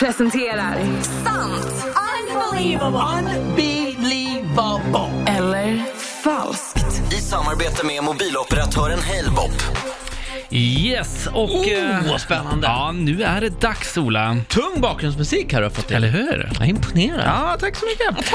presenterar Sant Unbelievable. Unbelievable. eller falskt. I samarbete med mobiloperatören Halebop. Yes, och... eh, vad spännande. Ja, nu är det dags Ola. Tung bakgrundsmusik har jag fått till. Eller hur? Jag är imponerad. Ja, tack så mycket.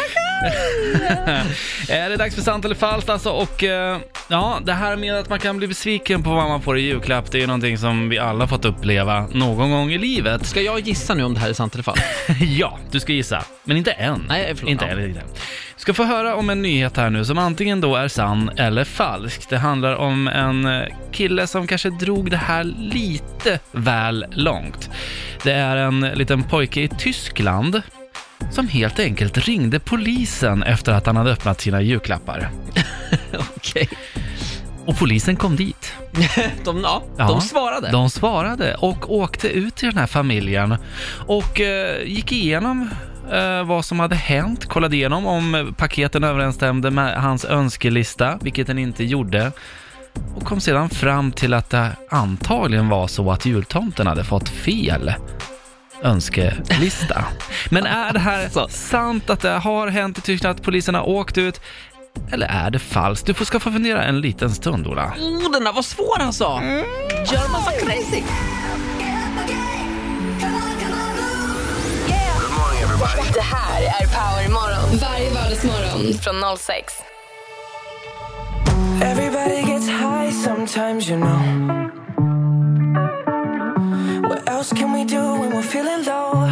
är det dags för sant eller falskt alltså? Och eh, ja, det här med att man kan bli besviken på vad man får i julklapp, det är ju någonting som vi alla fått uppleva någon gång i livet. Ska jag gissa nu om det här är sant eller falskt? ja, du ska gissa. Men inte än. Nej, förlåt. Inte Ja. än. Inte än. Ska få höra om en nyhet här nu som antingen då är sann eller falsk. Det handlar om en eh, kille som kanske drog det här lite väl långt. Det är en liten pojke i Tyskland som helt enkelt ringde polisen efter att han hade öppnat sina julklappar. Okej. Och polisen kom dit. De, ja, Ja, de svarade. De svarade och åkte ut till den här familjen och eh, gick igenom eh, vad som hade hänt, kollade igenom om paketen överensstämde med hans önskelista, vilket den inte gjorde. Och kom sedan fram till att det antagligen var så att jultomten hade fått fel önskelista. Men är det här sant att det har hänt i Tyskland att polisen har åkt ut? Eller är det falskt? Du får ska få fundera en liten stund, Ola. Oh, den där var svår alltså! Gör massa crazy! Varje vardagsmorgon från 06. Everybody gets high sometimes, you know. What else can we do when we're feeling low?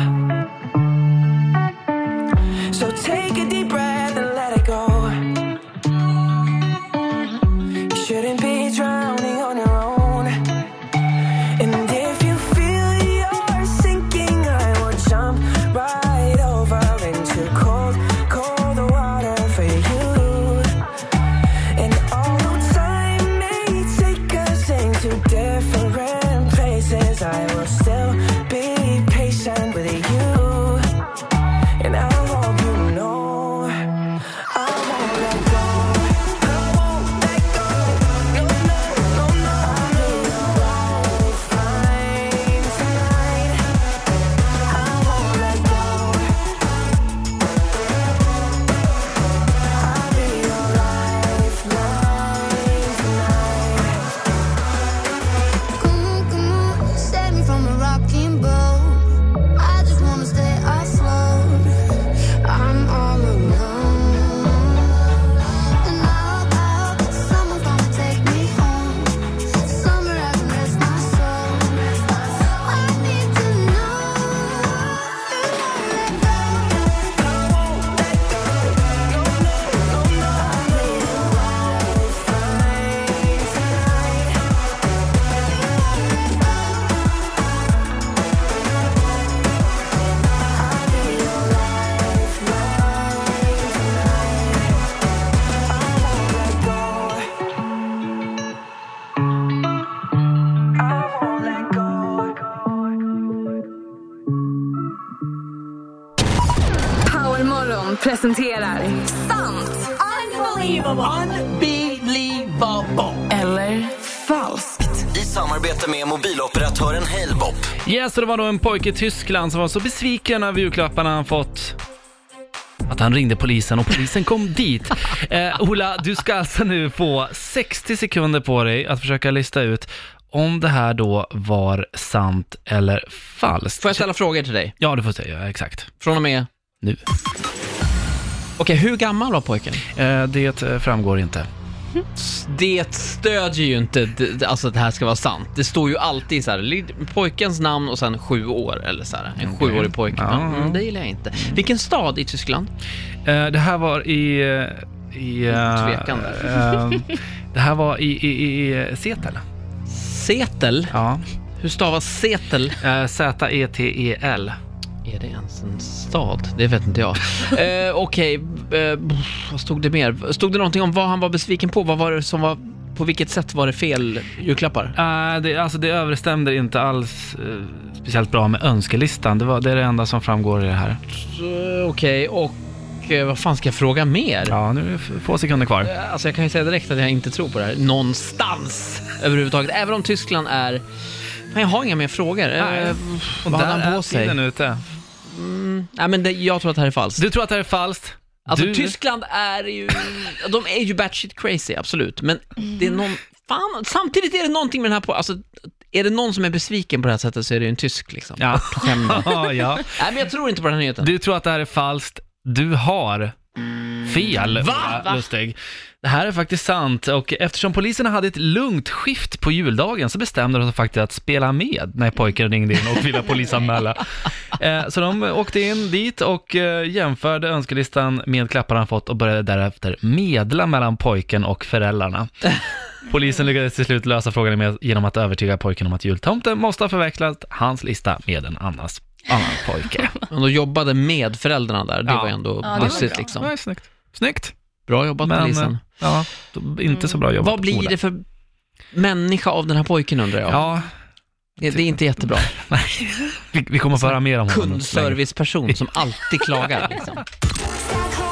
So take a deep breath and let it go. You shouldn't be presenterar Sant Unbelievable. Unbelievable. eller falskt. I samarbete med mobiloperatören Halebop. Yes, och det var då en pojke i Tyskland som var så besviken över julklapparna han fått att han ringde polisen och polisen kom dit. Eh, Ola, du ska alltså nu få 60 sekunder på dig att försöka lista ut om det här då var sant eller falskt. Får jag ställa frågor till dig? Ja, du får säga, ja, exakt. Från och med... Nu. Okej, hur gammal var pojken? Eh, det eh, framgår inte. Det stödjer ju inte d- d- alltså att det här ska vara sant. Det står ju alltid så här, li- pojkens namn och sen sju år, eller så här, en sjuårig pojke. Ja. Mm, det gillar jag inte. Vilken stad i Tyskland? Eh, det här var i... eh, i eh, Tvekan eh, det här var i, i, i i Setel. Setel? Ja. Hur stavas Setel? Eh, Z-E-T-E-L. Är det ens en stad? Det vet inte jag. eh, Okej, eh, vad stod det mer? Stod det någonting om vad han var besviken på? Vad var det som var... På vilket sätt var det fel julklappar? Uh, det, alltså det överstämde inte alls eh, speciellt bra med önskelistan. Det, var, det är det enda som framgår i det här. Okej, och eh, vad fan ska jag fråga mer? Ja, nu är det få sekunder kvar. Alltså jag kan ju säga direkt att jag inte tror på det här någonstans överhuvudtaget. Även om Tyskland är... Men jag har inga mer frågor. Nej. Eh, Och vad hade där han på är sig? tiden ute. mm, nej men det, jag tror att det här är falskt. Du tror att det här är falskt? Alltså du... Tyskland är ju, de är ju batshit crazy, absolut. Men det är någon, fan, samtidigt är det någonting med den här på, alltså är det någon som är besviken på det här sättet så är det ju en tysk liksom. Ja. Ja. Nej men jag tror inte på den här nyheten. Du tror att det här är falskt. Du har fel, Va? Ola Lustig. Det här är faktiskt sant och eftersom poliserna hade ett lugnt skift på juldagen så bestämde de sig faktiskt att spela med när pojken ringde in och ville polisanmäla. Eh, Så de åkte in dit och eh, jämförde önskelistan med klappar han fått och började därefter medla mellan pojken och föräldrarna. Polisen lyckades till slut lösa frågan med, genom att övertyga pojken om att jultomten måste ha förväxlat hans lista med en annans, annan pojke. Men de jobbade med föräldrarna där, det Ja. var ändå Ja, det var bussigt liksom. Ja, snyggt. Snyggt. Bra jobbat Men, polisen. eh, ja, inte så bra jobbat. Vad blir det för människa av den här pojken undrar jag? Ja, Det, är inte jättebra. vi, vi kommer att få höra mer om honom. Kundserviceperson som alltid klagar liksom.